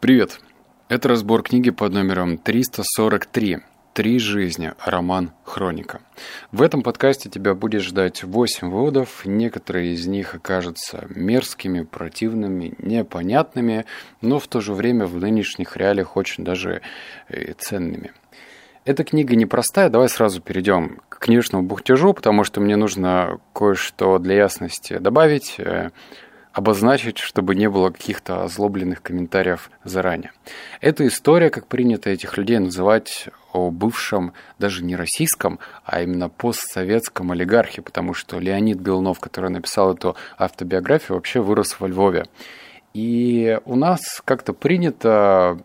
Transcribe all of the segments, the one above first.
Привет! Это разбор книги под номером 343 «Три жизни. Роман Хроника». В этом подкасте тебя будет ждать 8 выводов. Некоторые из них окажутся мерзкими, противными, непонятными, но в то же время в нынешних реалиях очень даже э, ценными. Эта книга непростая, давай сразу перейдем к книжному бухтежу, потому что мне нужно кое-что для ясности добавить э, обозначить, чтобы не было каких-то озлобленных комментариев заранее. Эта история, как принято этих людей называть о бывшем даже не российском, а именно постсоветском олигархе, потому что Леонид Белнов, который написал эту автобиографию, вообще вырос во Львове. И у нас как-то принято,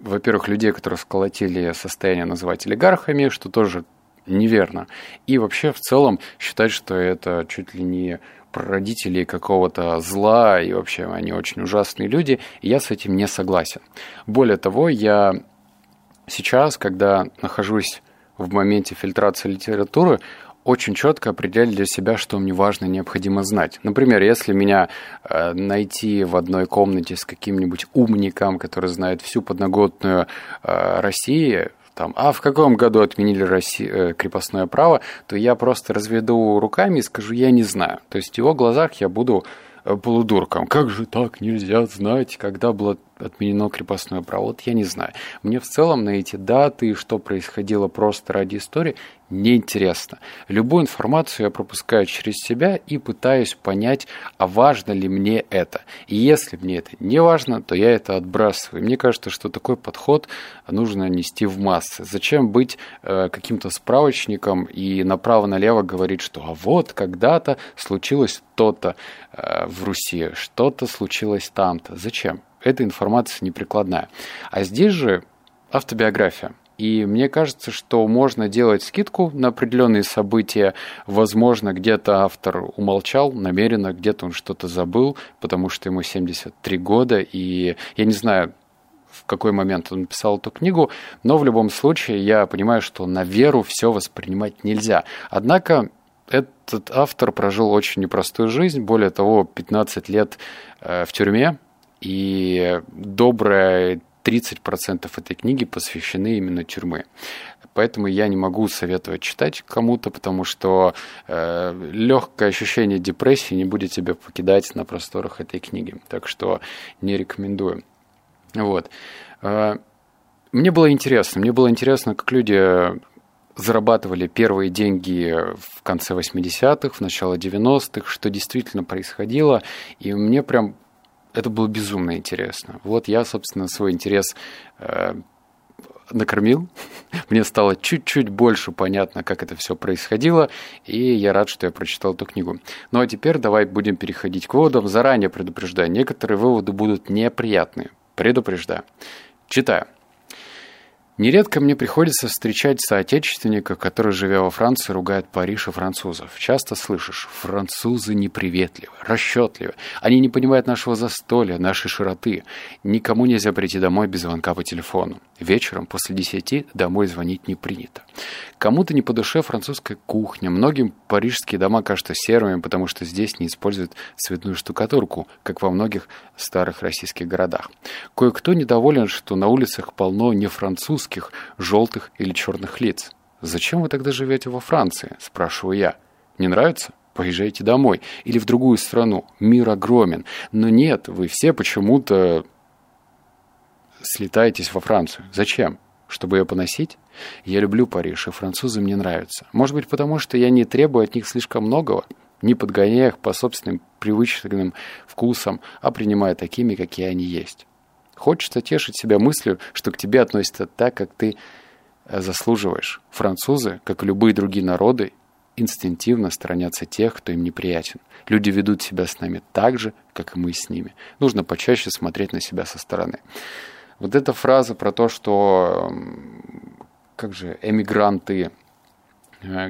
во-первых, людей, которые сколотили состояние, называть олигархами, что тоже неверно. И вообще в целом считать, что это чуть ли не прародителей какого-то зла, и вообще они очень ужасные люди, и я с этим не согласен. Более того, я сейчас, когда нахожусь в моменте фильтрации литературы, очень четко определяю для себя, что мне важно и необходимо знать. Например, если меня э, найти в одной комнате с каким-нибудь умником, который знает всю подноготную э, России, там, а в каком году отменили Росси... Э, крепостное право, то я просто разведу руками и скажу, я не знаю. То есть в его глазах я буду э, полудурком. Как же так нельзя знать, когда было отменено крепостное право? Вот я не знаю. Мне в целом на эти даты, что происходило просто ради истории, неинтересно. Любую информацию я пропускаю через себя и пытаюсь понять, а важно ли мне это. И если мне это не важно, то я это отбрасываю. Мне кажется, что такой подход нужно нести в массы. Зачем быть э, каким-то справочником и направо-налево говорить, что а вот когда-то случилось то-то э, в Руси, что-то случилось там-то. Зачем? Эта информация неприкладная. А здесь же автобиография. И мне кажется, что можно делать скидку на определенные события. Возможно, где-то автор умолчал намеренно, где-то он что-то забыл, потому что ему 73 года, и я не знаю, в какой момент он написал эту книгу, но в любом случае я понимаю, что на веру все воспринимать нельзя. Однако этот автор прожил очень непростую жизнь, более того, 15 лет э, в тюрьме, и добрая 30% этой книги посвящены именно тюрьме. Поэтому я не могу советовать читать кому-то, потому что э, легкое ощущение депрессии не будет тебя покидать на просторах этой книги. Так что не рекомендую. Вот. Э, мне было интересно. Мне было интересно, как люди зарабатывали первые деньги в конце 80-х, в начало 90-х, что действительно происходило. И мне прям это было безумно интересно. Вот я, собственно, свой интерес э, накормил. Мне стало чуть-чуть больше понятно, как это все происходило, и я рад, что я прочитал эту книгу. Ну а теперь давай будем переходить к выводам. Заранее предупреждаю, некоторые выводы будут неприятные. Предупреждаю. Читаю. Нередко мне приходится встречать соотечественников, которые, живя во Франции, ругают Париж и французов. Часто слышишь, французы неприветливы, расчетливы. Они не понимают нашего застолья, нашей широты. Никому нельзя прийти домой без звонка по телефону. Вечером после десяти домой звонить не принято. Кому-то не по душе французская кухня. Многим парижские дома кажутся серыми, потому что здесь не используют цветную штукатурку, как во многих старых российских городах. Кое-кто недоволен, что на улицах полно не француз русских, желтых или черных лиц. «Зачем вы тогда живете во Франции?» – спрашиваю я. «Не нравится?» Поезжайте домой или в другую страну. Мир огромен. Но нет, вы все почему-то слетаетесь во Францию. Зачем? Чтобы ее поносить? Я люблю Париж, и французы мне нравятся. Может быть, потому что я не требую от них слишком многого, не подгоняя их по собственным привычным вкусам, а принимая такими, какие они есть. Хочется тешить себя мыслью, что к тебе относятся так, как ты э, заслуживаешь. Французы, как и любые другие народы, инстинктивно сторонятся тех, кто им неприятен. Люди ведут себя с нами так же, как и мы с ними. Нужно почаще смотреть на себя со стороны. Вот эта фраза про то, что как же эмигранты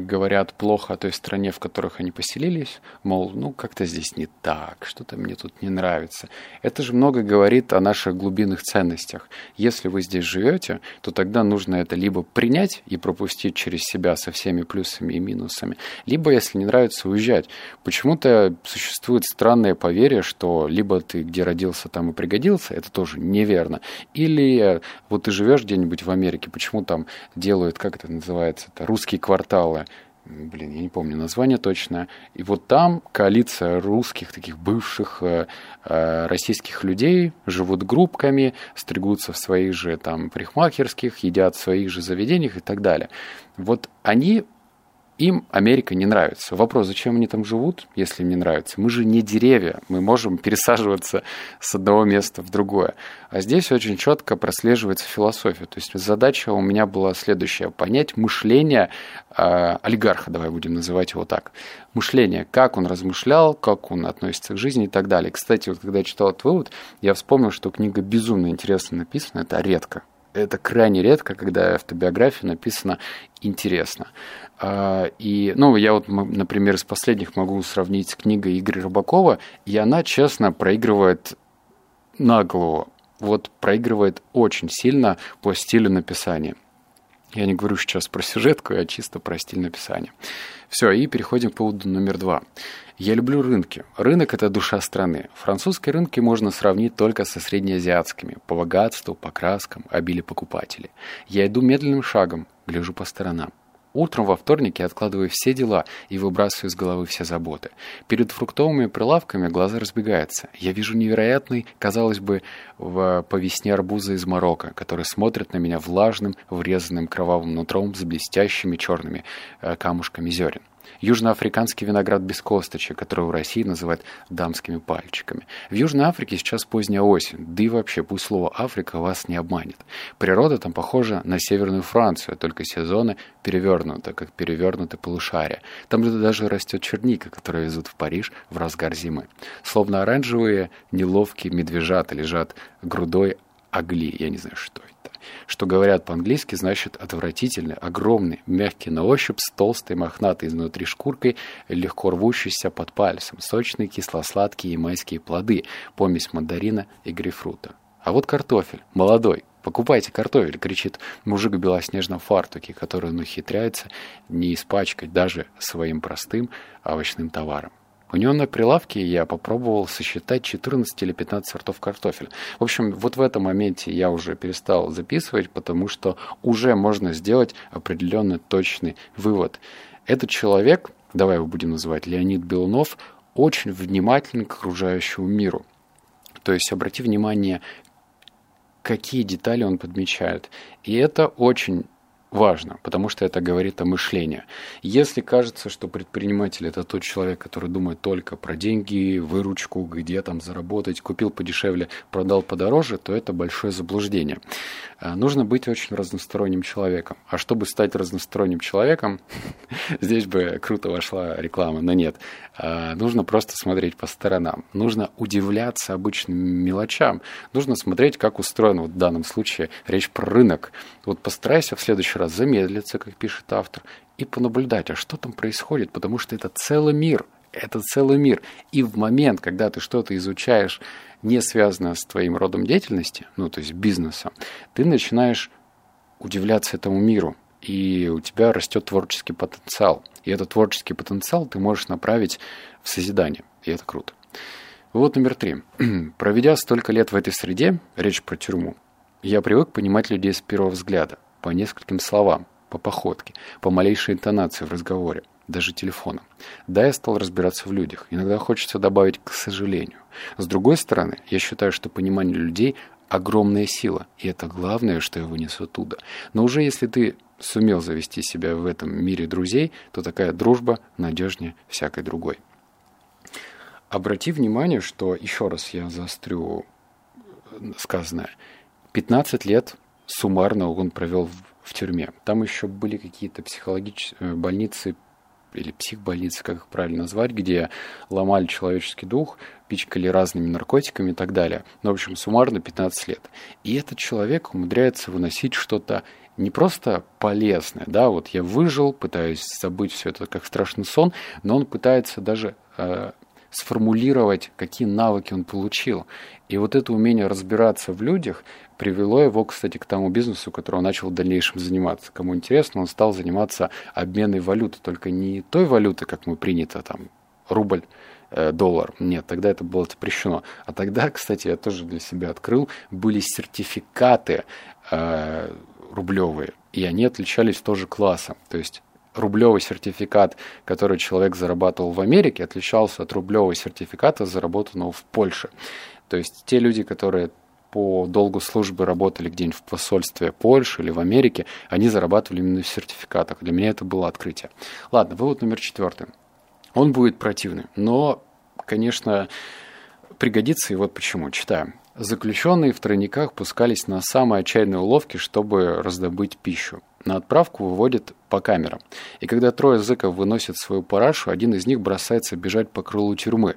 говорят плохо о той стране, в которых они поселились, мол, ну как-то здесь не так, что-то мне тут не нравится. Это же много говорит о наших глубинных ценностях. Если вы здесь живете, то тогда нужно это либо принять и пропустить через себя со всеми плюсами и минусами, либо, если не нравится, уезжать. Почему-то существует странное поверье, что либо ты где родился, там и пригодился, это тоже неверно, или вот ты живешь где-нибудь в Америке, почему там делают, как это называется, это русский квартал, квартала, блин, я не помню название точно, и вот там коалиция русских, таких бывших э, э, российских людей живут группками, стригутся в своих же там парикмахерских, едят в своих же заведениях и так далее. Вот они им Америка не нравится. Вопрос, зачем они там живут, если им не нравится? Мы же не деревья, мы можем пересаживаться с одного места в другое. А здесь очень четко прослеживается философия. То есть задача у меня была следующая. Понять мышление э, олигарха, давай будем называть его так. Мышление, как он размышлял, как он относится к жизни и так далее. Кстати, вот когда я читал этот вывод, я вспомнил, что книга безумно интересно написана, это редко это крайне редко, когда автобиография написана интересно. А, и, ну, я вот, например, из последних могу сравнить с книгой Игоря Рыбакова, и она, честно, проигрывает на голову. Вот проигрывает очень сильно по стилю написания. Я не говорю сейчас про сюжетку, а чисто про стиль написания. Все, и переходим к поводу номер два. Я люблю рынки. Рынок – это душа страны. Французские рынки можно сравнить только со среднеазиатскими. По богатству, по краскам, обилию покупателей. Я иду медленным шагом, гляжу по сторонам. Утром во вторник я откладываю все дела и выбрасываю из головы все заботы. Перед фруктовыми прилавками глаза разбегаются. Я вижу невероятный, казалось бы, в, по арбуза из Марокко, который смотрит на меня влажным, врезанным кровавым нутром с блестящими черными э, камушками зерен. Южноафриканский виноград без косточек, который в России называют дамскими пальчиками. В Южной Африке сейчас поздняя осень, да и вообще пусть слово «Африка» вас не обманет. Природа там похожа на Северную Францию, только сезоны перевернуты, как перевернуты полушария. Там даже растет черника, которую везут в Париж в разгар зимы. Словно оранжевые неловкие медвежата лежат грудой огли, я не знаю, что это что говорят по-английски, значит отвратительный, огромный, мягкий на ощупь, с толстой, мохнатой изнутри шкуркой, легко рвущийся под пальцем, сочные, кисло-сладкие майские плоды, помесь мандарина и грейпфрута. А вот картофель, молодой, «Покупайте картофель!» — кричит мужик в белоснежном фартуке, который он ухитряется не испачкать даже своим простым овощным товаром. У него на прилавке я попробовал сосчитать 14 или 15 сортов картофеля. В общем, вот в этом моменте я уже перестал записывать, потому что уже можно сделать определенный точный вывод. Этот человек, давай его будем называть Леонид Белунов, очень внимательный к окружающему миру. То есть обрати внимание, какие детали он подмечает. И это очень важно, потому что это говорит о мышлении. Если кажется, что предприниматель это тот человек, который думает только про деньги, выручку, где там заработать, купил подешевле, продал подороже, то это большое заблуждение. А, нужно быть очень разносторонним человеком. А чтобы стать разносторонним человеком, здесь бы круто вошла реклама, но нет. А, нужно просто смотреть по сторонам. Нужно удивляться обычным мелочам. Нужно смотреть, как устроен, вот в данном случае речь про рынок. Вот постарайся в следующий раз раз замедлиться, как пишет автор, и понаблюдать, а что там происходит, потому что это целый мир, это целый мир. И в момент, когда ты что-то изучаешь, не связанное с твоим родом деятельности, ну, то есть бизнесом, ты начинаешь удивляться этому миру, и у тебя растет творческий потенциал. И этот творческий потенциал ты можешь направить в созидание, и это круто. Вот номер три. Проведя столько лет в этой среде, речь про тюрьму, я привык понимать людей с первого взгляда по нескольким словам, по походке, по малейшей интонации в разговоре, даже телефоном. Да, я стал разбираться в людях. Иногда хочется добавить «к сожалению». С другой стороны, я считаю, что понимание людей – огромная сила, и это главное, что я вынесу оттуда. Но уже если ты сумел завести себя в этом мире друзей, то такая дружба надежнее всякой другой. Обрати внимание, что, еще раз я заострю сказанное, 15 лет суммарно он провел в, в тюрьме. Там еще были какие-то психологические э, больницы или психбольницы, как их правильно назвать, где ломали человеческий дух, пичкали разными наркотиками и так далее. Ну, в общем, суммарно 15 лет. И этот человек умудряется выносить что-то не просто полезное, да, вот я выжил, пытаюсь забыть все это как страшный сон, но он пытается даже э, сформулировать, какие навыки он получил. И вот это умение разбираться в людях привело его, кстати, к тому бизнесу, который он начал в дальнейшем заниматься. Кому интересно, он стал заниматься обменной валютой, только не той валютой, как мы принято, там, рубль, э, доллар. Нет, тогда это было запрещено. А тогда, кстати, я тоже для себя открыл, были сертификаты э, рублевые, и они отличались тоже классом. То есть рублевый сертификат, который человек зарабатывал в Америке, отличался от рублевого сертификата, заработанного в Польше. То есть те люди, которые по долгу службы работали где-нибудь в посольстве Польши или в Америке, они зарабатывали именно в сертификатах. Для меня это было открытие. Ладно, вывод номер четвертый. Он будет противный, но, конечно, пригодится, и вот почему. Читаем. Заключенные в тройниках пускались на самые отчаянные уловки, чтобы раздобыть пищу. На отправку выводят по камерам. И когда трое зэков выносят свою парашу, один из них бросается бежать по крылу тюрьмы,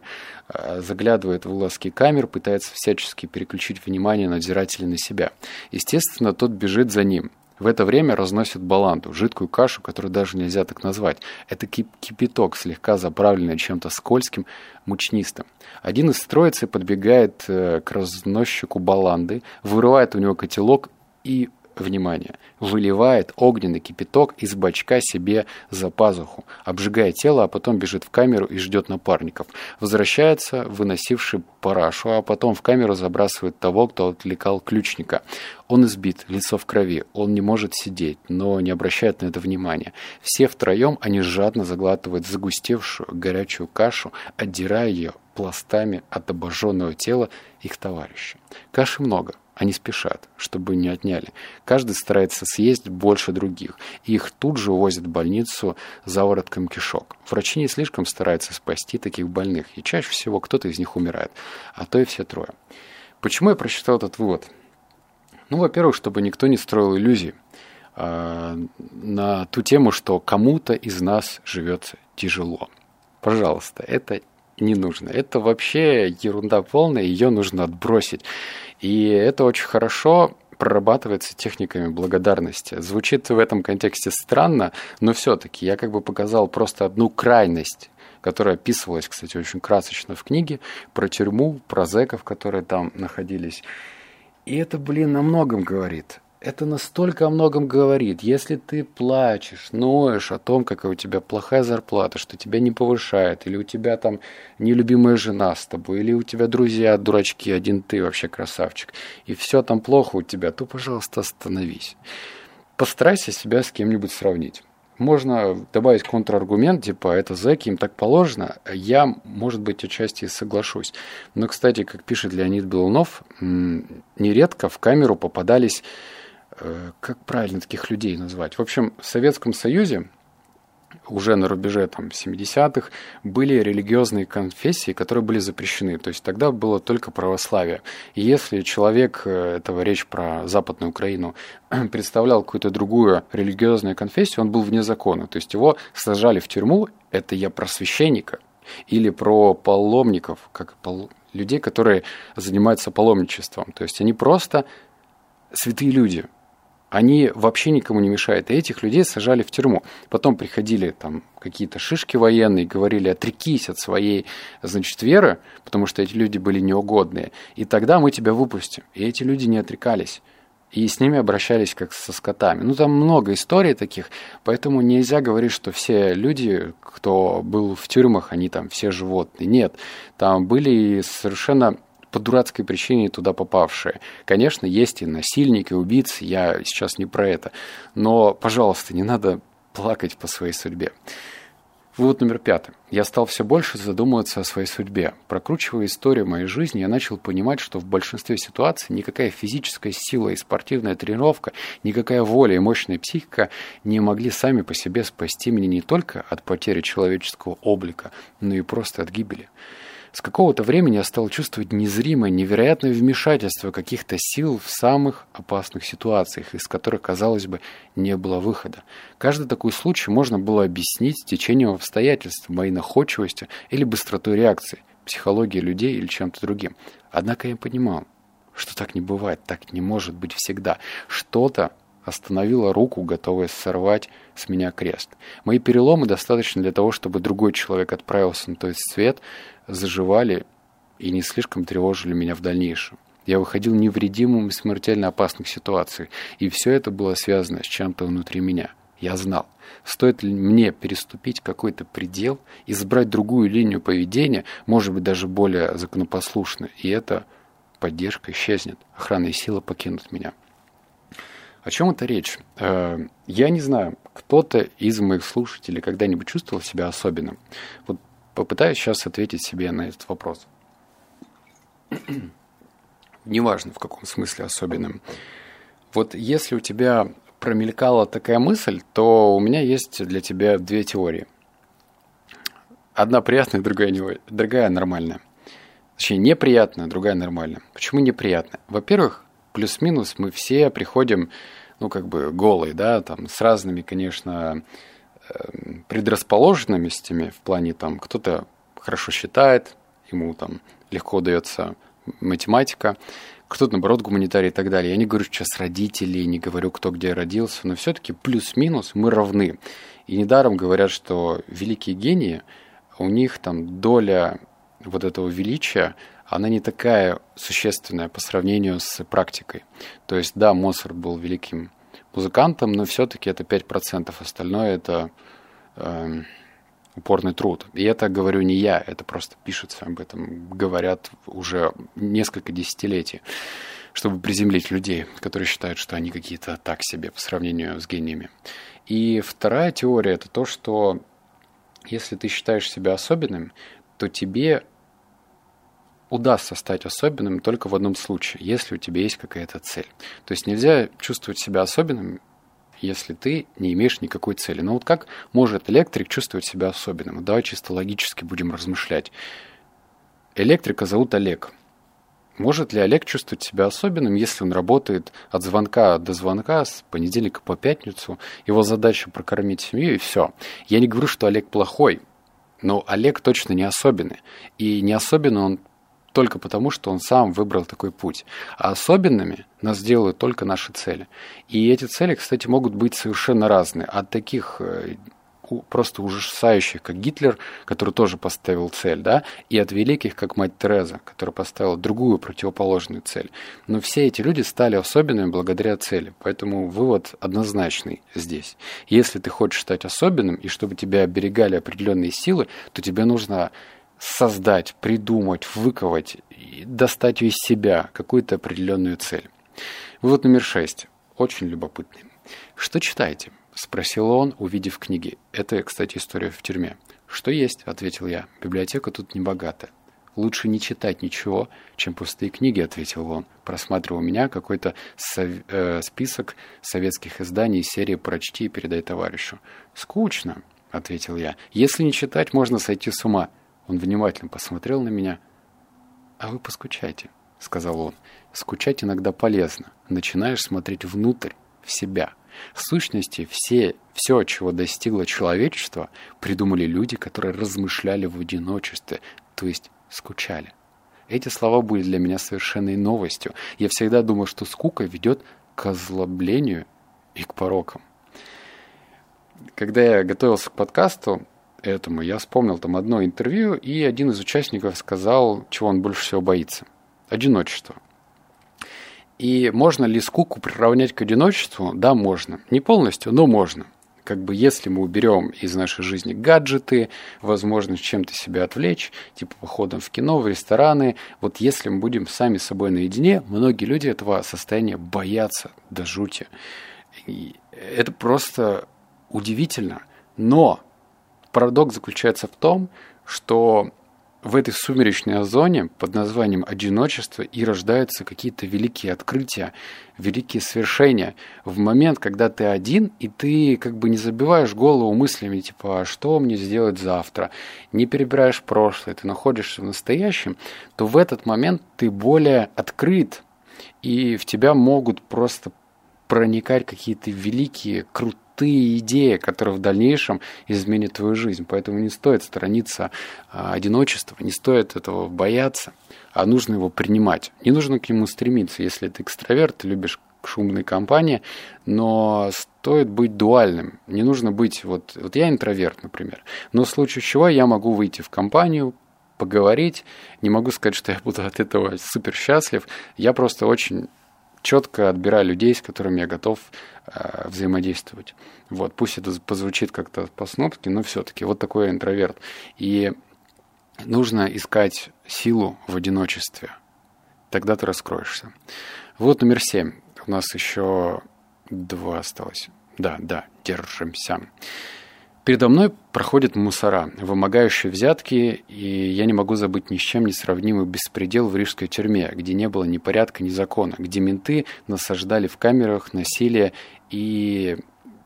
э, заглядывает в глазки камер, пытается всячески переключить внимание надзирателей на себя. Естественно, тот бежит за ним. В это время разносят баланду, жидкую кашу, которую даже нельзя так назвать. Это кипяток, слегка заправленный чем-то скользким, мучнистым. Один из троицы подбегает э, к разносчику баланды, вырывает у него котелок и внимание, выливает огненный кипяток из бачка себе за пазуху, обжигая тело, а потом бежит в камеру и ждет напарников. Возвращается, выносивший парашу, а потом в камеру забрасывает того, кто отвлекал ключника. Он избит, лицо в крови, он не может сидеть, но не обращает на это внимания. Все втроем они жадно заглатывают загустевшую горячую кашу, отдирая ее пластами от обожженного тела их товарища. Каши много, они спешат, чтобы не отняли. Каждый старается съесть больше других. И их тут же увозят в больницу за воротком кишок. Врачи не слишком стараются спасти таких больных. И чаще всего кто-то из них умирает. А то и все трое. Почему я прочитал этот вывод? Ну, во-первых, чтобы никто не строил иллюзий э, на ту тему, что кому-то из нас живется тяжело. Пожалуйста, это не нужно. Это вообще ерунда полная, ее нужно отбросить. И это очень хорошо прорабатывается техниками благодарности. Звучит в этом контексте странно, но все-таки я как бы показал просто одну крайность которая описывалась, кстати, очень красочно в книге, про тюрьму, про зэков, которые там находились. И это, блин, о многом говорит это настолько о многом говорит. Если ты плачешь, ноешь о том, какая у тебя плохая зарплата, что тебя не повышает, или у тебя там нелюбимая жена с тобой, или у тебя друзья дурачки, один ты вообще красавчик, и все там плохо у тебя, то, пожалуйста, остановись. Постарайся себя с кем-нибудь сравнить. Можно добавить контраргумент, типа, это зэки, им так положено. Я, может быть, отчасти соглашусь. Но, кстати, как пишет Леонид Белунов, нередко в камеру попадались как правильно таких людей назвать? В общем, в Советском Союзе уже на рубеже там, 70-х были религиозные конфессии, которые были запрещены. То есть тогда было только православие. И если человек, э, этого речь про Западную Украину, представлял какую-то другую религиозную конфессию, он был вне закона. То есть его сажали в тюрьму, это я про священника, или про паломников, как пал... людей, которые занимаются паломничеством. То есть они просто святые люди – они вообще никому не мешают. И этих людей сажали в тюрьму. Потом приходили там какие-то шишки военные, говорили, отрекись от своей, значит, веры, потому что эти люди были неугодные. И тогда мы тебя выпустим. И эти люди не отрекались. И с ними обращались как со скотами. Ну, там много историй таких, поэтому нельзя говорить, что все люди, кто был в тюрьмах, они там все животные. Нет, там были совершенно по дурацкой причине туда попавшие. Конечно, есть и насильники, и убийцы, я сейчас не про это. Но, пожалуйста, не надо плакать по своей судьбе. Вывод номер пятый. Я стал все больше задумываться о своей судьбе. Прокручивая историю моей жизни, я начал понимать, что в большинстве ситуаций никакая физическая сила и спортивная тренировка, никакая воля и мощная психика не могли сами по себе спасти меня не только от потери человеческого облика, но и просто от гибели. С какого-то времени я стал чувствовать незримое, невероятное вмешательство каких-то сил в самых опасных ситуациях, из которых, казалось бы, не было выхода. Каждый такой случай можно было объяснить течением обстоятельств, моей находчивостью или быстротой реакции, психологией людей или чем-то другим. Однако я понимал, что так не бывает, так не может быть всегда. Что-то остановила руку, готовая сорвать с меня крест. Мои переломы достаточно для того, чтобы другой человек отправился на тот свет, заживали и не слишком тревожили меня в дальнейшем. Я выходил невредимым из смертельно опасных ситуаций, и все это было связано с чем-то внутри меня. Я знал, стоит ли мне переступить какой-то предел, избрать другую линию поведения, может быть, даже более законопослушную, и эта поддержка исчезнет, охранные силы покинут меня. О чем это речь? Э, я не знаю, кто-то из моих слушателей когда-нибудь чувствовал себя особенным. Вот попытаюсь сейчас ответить себе на этот вопрос. Неважно, в каком смысле особенным. Вот если у тебя промелькала такая мысль, то у меня есть для тебя две теории. Одна приятная, другая, не, другая нормальная. Точнее, неприятная, другая нормальная. Почему неприятная? Во-первых, плюс-минус мы все приходим, ну, как бы голые, да, там, с разными, конечно, эм, предрасположенностями в плане, там, кто-то хорошо считает, ему там легко удается математика, кто-то, наоборот, гуманитарий и так далее. Я не говорю сейчас родителей, не говорю, кто где родился, но все-таки плюс-минус мы равны. И недаром говорят, что великие гении, у них там доля вот этого величия, она не такая существенная по сравнению с практикой. То есть, да, Моцарт был великим музыкантом, но все-таки это 5%, остальное это э, упорный труд. И это говорю не я, это просто пишется об этом, говорят уже несколько десятилетий, чтобы приземлить людей, которые считают, что они какие-то так себе по сравнению с гениями. И вторая теория это то, что если ты считаешь себя особенным, то тебе удастся стать особенным только в одном случае, если у тебя есть какая-то цель. То есть нельзя чувствовать себя особенным, если ты не имеешь никакой цели. Но вот как может электрик чувствовать себя особенным? Давай чисто логически будем размышлять. Электрика зовут Олег. Может ли Олег чувствовать себя особенным, если он работает от звонка до звонка с понедельника по пятницу, его задача прокормить семью и все. Я не говорю, что Олег плохой, но Олег точно не особенный. И не особенный он только потому, что он сам выбрал такой путь. А особенными нас делают только наши цели. И эти цели, кстати, могут быть совершенно разные. От таких э, просто ужасающих, как Гитлер, который тоже поставил цель, да, и от великих, как мать Тереза, которая поставила другую противоположную цель. Но все эти люди стали особенными благодаря цели, поэтому вывод однозначный здесь. Если ты хочешь стать особенным, и чтобы тебя оберегали определенные силы, то тебе нужно создать, придумать, выковать, достать из себя какую-то определенную цель. Вывод номер шесть. Очень любопытный. «Что читаете?» – спросил он, увидев книги. Это, кстати, история в тюрьме. «Что есть?» – ответил я. «Библиотека тут не богата». «Лучше не читать ничего, чем пустые книги», — ответил он, просматривая у меня какой-то сов... э, список советских изданий серии «Прочти и передай товарищу». «Скучно», — ответил я. «Если не читать, можно сойти с ума. Он внимательно посмотрел на меня. «А вы поскучайте», — сказал он. «Скучать иногда полезно. Начинаешь смотреть внутрь, в себя. В сущности, все, все, чего достигло человечество, придумали люди, которые размышляли в одиночестве, то есть скучали. Эти слова были для меня совершенной новостью. Я всегда думал, что скука ведет к озлоблению и к порокам. Когда я готовился к подкасту, этому, я вспомнил там одно интервью, и один из участников сказал, чего он больше всего боится. Одиночество. И можно ли скуку приравнять к одиночеству? Да, можно. Не полностью, но можно. Как бы если мы уберем из нашей жизни гаджеты, возможность чем-то себя отвлечь, типа походом в кино, в рестораны, вот если мы будем сами с собой наедине, многие люди этого состояния боятся до жути. И это просто удивительно. Но Парадокс заключается в том, что в этой сумеречной зоне под названием одиночество и рождаются какие-то великие открытия, великие свершения. В момент, когда ты один, и ты как бы не забиваешь голову мыслями, типа, а что мне сделать завтра, не перебираешь прошлое, ты находишься в настоящем, то в этот момент ты более открыт, и в тебя могут просто проникать какие-то великие, крутые крутые идеи, которые в дальнейшем изменят твою жизнь. Поэтому не стоит сторониться а, одиночества, не стоит этого бояться, а нужно его принимать. Не нужно к нему стремиться. Если ты экстраверт, ты любишь шумные компании, но стоит быть дуальным. Не нужно быть, вот, вот я интроверт, например, но в случае чего я могу выйти в компанию, поговорить, не могу сказать, что я буду от этого супер счастлив, я просто очень четко отбираю людей, с которыми я готов э, взаимодействовать. Вот, пусть это позвучит как-то по-снопски, но все-таки вот такой я интроверт. И нужно искать силу в одиночестве. Тогда ты раскроешься. Вот номер семь. У нас еще два осталось. Да, да, держимся. Передо мной проходят мусора, вымогающие взятки, и я не могу забыть ни с чем не сравнимый беспредел в рижской тюрьме, где не было ни порядка, ни закона, где менты насаждали в камерах насилие и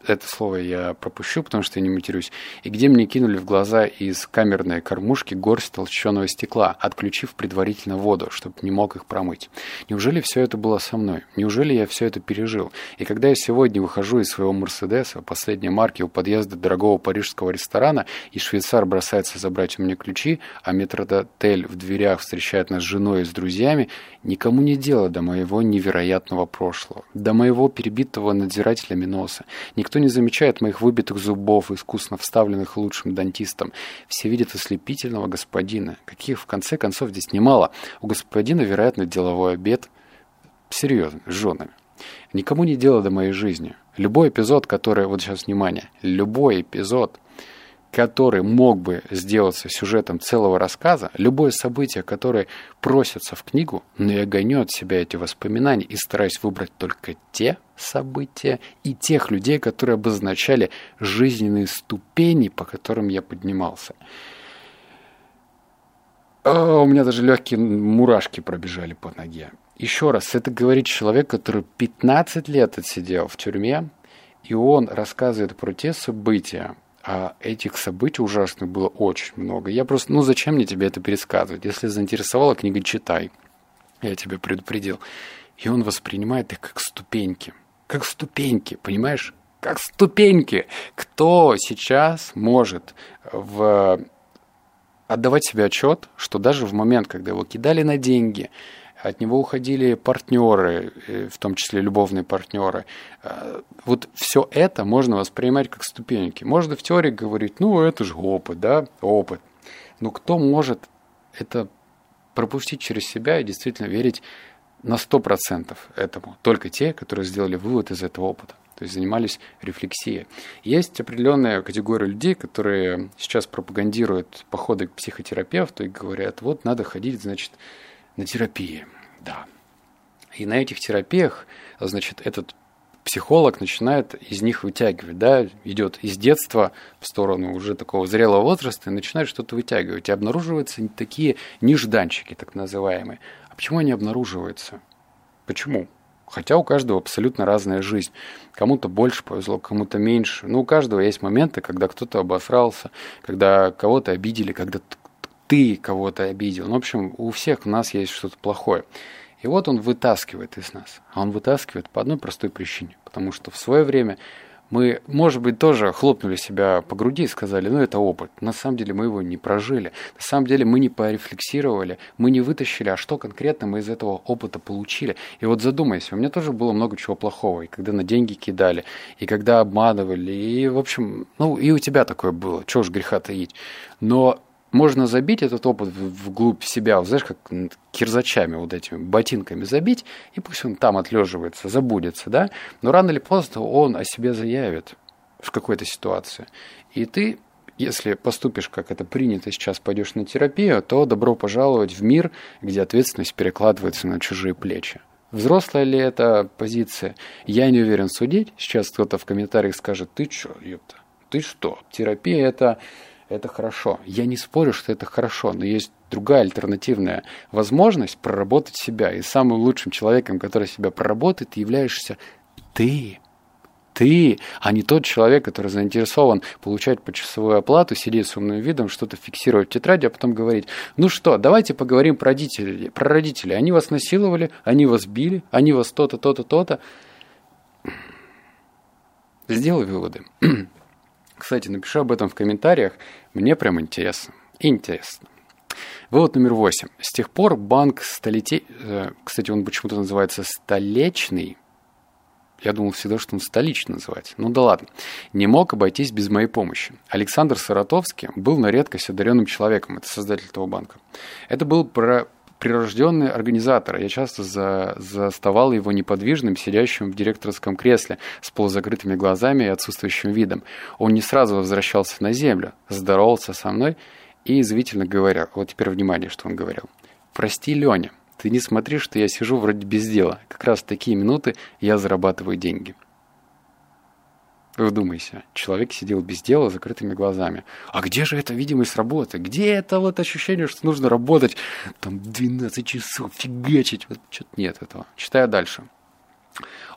это слово я пропущу, потому что я не матерюсь, и где мне кинули в глаза из камерной кормушки горсть толщеного стекла, отключив предварительно воду, чтобы не мог их промыть. Неужели все это было со мной? Неужели я все это пережил? И когда я сегодня выхожу из своего Мерседеса, последней марки у подъезда дорогого парижского ресторана, и швейцар бросается забрать у меня ключи, а метродотель в дверях встречает нас с женой и с друзьями, никому не дело до моего невероятного прошлого, до моего перебитого надзирателями носа. Никто Никто не замечает моих выбитых зубов, искусно вставленных лучшим дантистом. Все видят ослепительного господина, каких в конце концов здесь немало. У господина, вероятно, деловой обед. Серьезно, с женами. Никому не дело до моей жизни. Любой эпизод, который... Вот сейчас внимание. Любой эпизод – который мог бы сделаться сюжетом целого рассказа, любое событие, которое просится в книгу, но я гоню от себя эти воспоминания и стараюсь выбрать только те события и тех людей, которые обозначали жизненные ступени, по которым я поднимался. О, у меня даже легкие мурашки пробежали по ноге. Еще раз, это говорит человек, который 15 лет отсидел в тюрьме, и он рассказывает про те события, а этих событий ужасных было очень много. Я просто, ну зачем мне тебе это пересказывать? Если заинтересовала книга, читай. Я тебе предупредил. И он воспринимает их как ступеньки. Как ступеньки, понимаешь? Как ступеньки. Кто сейчас может в... отдавать себе отчет, что даже в момент, когда его кидали на деньги, от него уходили партнеры, э, в том числе любовные партнеры. Э, вот все это можно воспринимать как ступеньки. Можно в теории говорить, ну, это же опыт, да, опыт. Но кто может это пропустить через себя и действительно верить на 100% этому? Только те, которые сделали вывод из этого опыта то есть занимались рефлексией. Есть определенная категория людей, которые сейчас пропагандируют походы к психотерапевту и говорят, вот надо ходить, значит, на терапии, да. И на этих терапиях, значит, этот психолог начинает из них вытягивать, да, идет из детства в сторону уже такого зрелого возраста и начинает что-то вытягивать. И обнаруживаются такие нежданчики, так называемые. А почему они обнаруживаются? Почему? Хотя у каждого абсолютно разная жизнь. Кому-то больше повезло, кому-то меньше. Но у каждого есть моменты, когда кто-то обосрался, когда кого-то обидели, когда ты кого-то обидел. Ну, в общем, у всех у нас есть что-то плохое. И вот он вытаскивает из нас. А он вытаскивает по одной простой причине. Потому что в свое время мы, может быть, тоже хлопнули себя по груди и сказали, ну, это опыт. На самом деле мы его не прожили. На самом деле мы не порефлексировали, мы не вытащили, а что конкретно мы из этого опыта получили. И вот задумайся, у меня тоже было много чего плохого. И когда на деньги кидали, и когда обманывали, и, в общем, ну, и у тебя такое было. Чего уж греха таить. Но можно забить этот опыт вглубь себя, знаешь, как кирзачами вот этими, ботинками забить, и пусть он там отлеживается, забудется, да, но рано или поздно он о себе заявит в какой-то ситуации. И ты, если поступишь, как это принято сейчас, пойдешь на терапию, то добро пожаловать в мир, где ответственность перекладывается на чужие плечи. Взрослая ли это позиция? Я не уверен судить. Сейчас кто-то в комментариях скажет, ты чё, ёпта, ты что? Терапия это это хорошо. Я не спорю, что это хорошо, но есть другая альтернативная возможность проработать себя. И самым лучшим человеком, который себя проработает, являешься ты ты, а не тот человек, который заинтересован получать почасовую оплату, сидеть с умным видом, что-то фиксировать в тетради, а потом говорить, ну что, давайте поговорим про родителей. Про родителей. Они вас насиловали, они вас били, они вас то-то, то-то, то-то. Сделай выводы. Кстати, напиши об этом в комментариях. Мне прям интересно. Интересно. Вывод номер восемь. С тех пор банк столетий... Э, кстати, он почему-то называется «столечный», я думал всегда, что он столичный называть. Ну да ладно. Не мог обойтись без моей помощи. Александр Саратовский был на редкость одаренным человеком. Это создатель этого банка. Это был про прирожденный организатор. Я часто за, заставал его неподвижным, сидящим в директорском кресле, с полузакрытыми глазами и отсутствующим видом. Он не сразу возвращался на землю, здоровался со мной и извительно говорил, вот теперь внимание, что он говорил. «Прости, Леня, ты не смотри, что я сижу вроде без дела. Как раз в такие минуты я зарабатываю деньги. Вдумайся, человек сидел без дела закрытыми глазами. А где же эта видимость работы? Где это вот ощущение, что нужно работать там 12 часов, фигачить? Вот что-то нет этого. Читаю дальше.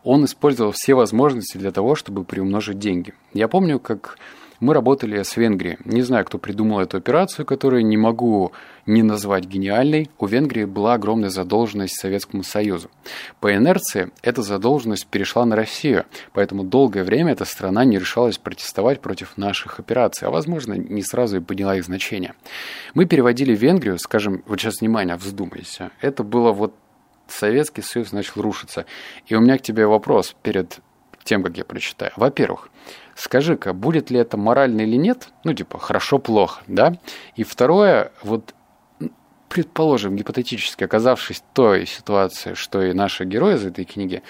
Он использовал все возможности для того, чтобы приумножить деньги. Я помню, как мы работали с Венгрией. Не знаю, кто придумал эту операцию, которую не могу не назвать гениальной. У Венгрии была огромная задолженность Советскому Союзу. По инерции эта задолженность перешла на Россию, поэтому долгое время эта страна не решалась протестовать против наших операций, а возможно не сразу и поняла их значение. Мы переводили Венгрию, скажем, вот сейчас внимание, вздумайся, это было вот Советский Союз начал рушиться. И у меня к тебе вопрос перед тем, как я прочитаю. Во-первых, скажи-ка, будет ли это морально или нет? Ну, типа, хорошо-плохо, да? И второе, вот предположим, гипотетически оказавшись той ситуации, что и наши герои из этой книги,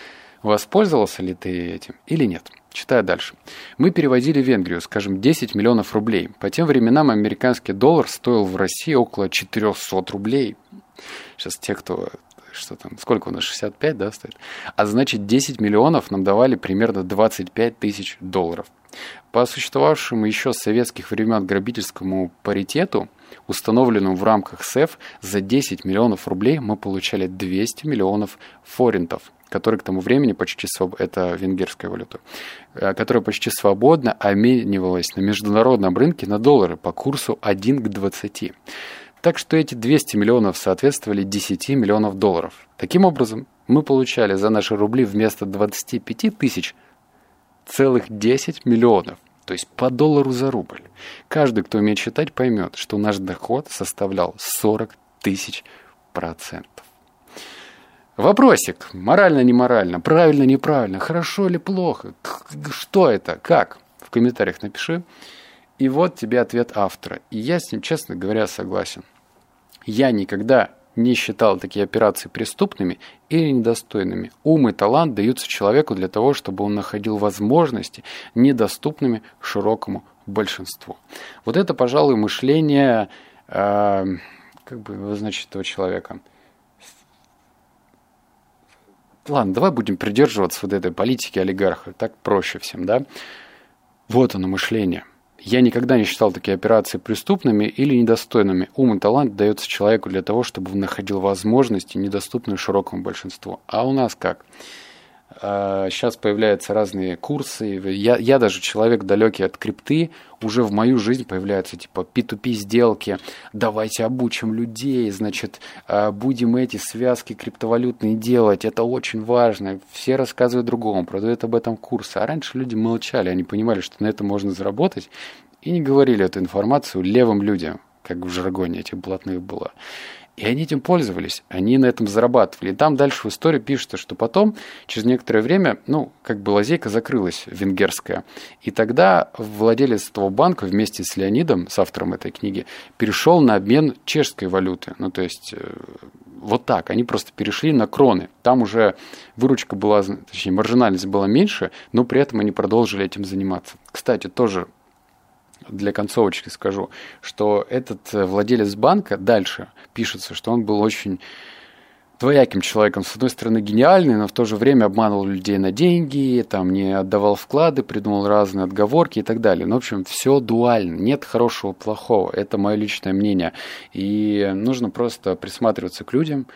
воспользовался ли ты этим или нет? Читаю дальше. Мы переводили в Венгрию, скажем, 10 миллионов рублей. По тем временам американский доллар стоил в России около 400 рублей. Сейчас те, кто что там, сколько у нас, 65, да, стоит? А значит, 10 миллионов нам давали примерно 25 тысяч долларов. По существовавшему еще с советских времен грабительскому паритету, установленному в рамках СЭФ, за 10 миллионов рублей мы получали 200 миллионов форинтов, которые к тому времени почти своб... это венгерская валюта, э, которая почти свободно обменивалась на международном рынке на доллары по курсу 1 к 20. Так что эти 200 миллионов соответствовали 10 миллионов долларов. Таким образом, мы получали за наши рубли вместо 25 тысяч целых 10 миллионов. То есть по доллару за рубль. Каждый, кто умеет считать, поймет, что наш доход составлял 40 тысяч процентов. Вопросик. Морально, не морально, правильно, неправильно, хорошо или плохо? Что это? Как? В комментариях напиши. И вот тебе ответ автора. И я с ним, честно говоря, согласен. Я никогда не считал такие операции преступными или недостойными. Ум и талант даются человеку для того, чтобы он находил возможности, недоступными широкому большинству. Вот это, пожалуй, мышление, э, как бы обозначить этого человека. Ладно, давай будем придерживаться вот этой политики олигарха, так проще всем, да? Вот оно мышление – я никогда не считал такие операции преступными или недостойными. Ум и талант дается человеку для того, чтобы он находил возможности, недоступные широкому большинству. А у нас как? Сейчас а, появляются разные курсы. Я, я даже человек далекий от крипты, уже в мою жизнь появляются типа P2P сделки. Давайте обучим людей, значит, а, будем эти связки криптовалютные делать. Это очень важно. Все рассказывают другому, продают об этом курсы. А раньше люди молчали, они понимали, что на это можно заработать, и не говорили эту информацию левым людям, как в жаргоне этих блатных было. И они этим пользовались, они на этом зарабатывали. И там дальше в истории пишется, что потом, через некоторое время, ну, как бы лазейка закрылась, венгерская. И тогда владелец этого банка вместе с Леонидом, с автором этой книги, перешел на обмен чешской валюты. Ну, то есть, э, вот так, они просто перешли на кроны. Там уже выручка была, точнее, маржинальность была меньше, но при этом они продолжили этим заниматься. Кстати, тоже для концовочки скажу, что этот э, владелец банка дальше пишется, что он был очень двояким человеком. С одной стороны, гениальный, но в то же время обманывал людей на деньги, там не отдавал вклады, придумал разные отговорки и так далее. Ну, в общем, все дуально. Нет хорошего, плохого. Это мое личное мнение. И нужно просто присматриваться к людям,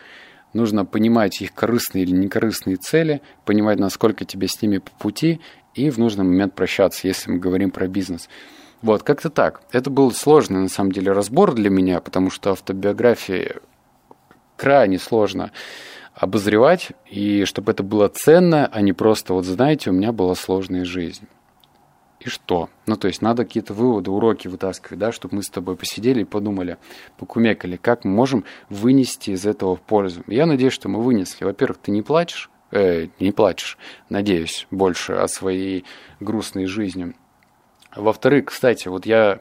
нужно понимать их корыстные или некорыстные цели, понимать, насколько тебе с ними по пути, и в нужный момент прощаться, если мы говорим про бизнес. Вот, как-то так. Это был сложный, на самом деле, разбор для меня, потому что автобиографии крайне сложно обозревать, и чтобы это было ценно, а не просто, вот знаете, у меня была сложная жизнь. И что? Ну, то есть надо какие-то выводы, уроки вытаскивать, да, чтобы мы с тобой посидели и подумали, покумекали, как мы можем вынести из этого пользу. Я надеюсь, что мы вынесли. Во-первых, ты не плачешь, э, не плачешь, надеюсь, больше о своей грустной жизни. Во-вторых, кстати, вот я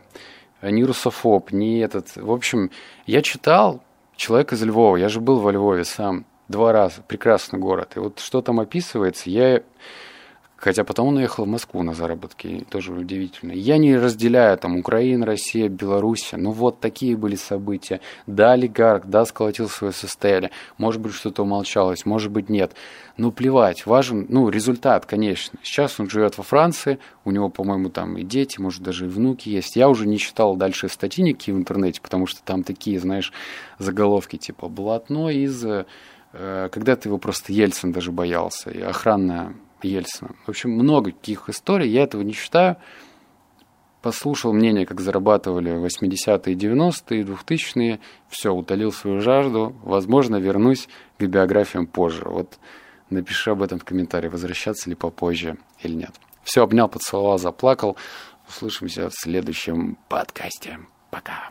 не русофоб, не этот... В общем, я читал Человек из Львова. Я же был во Львове сам два раза. Прекрасный город. И вот что там описывается, я... Хотя потом он уехал в Москву на заработки, тоже удивительно. Я не разделяю там Украина, Россия, Белоруссия. Ну вот такие были события. Да, олигарх, да, сколотил свое состояние. Может быть, что-то умолчалось, может быть, нет. Ну, плевать, важен, ну, результат, конечно. Сейчас он живет во Франции, у него, по-моему, там и дети, может, даже и внуки есть. Я уже не читал дальше статьи никакие в интернете, потому что там такие, знаешь, заголовки типа «Блатной из...» э, Когда-то его просто Ельцин даже боялся, и охранная Ельцина. В общем, много таких историй, я этого не считаю. Послушал мнение, как зарабатывали 80-е, 90-е, 2000-е. Все, утолил свою жажду. Возможно, вернусь к биографиям позже. Вот напиши об этом в комментарии, возвращаться ли попозже или нет. Все, обнял, поцеловал, заплакал. Услышимся в следующем подкасте. Пока.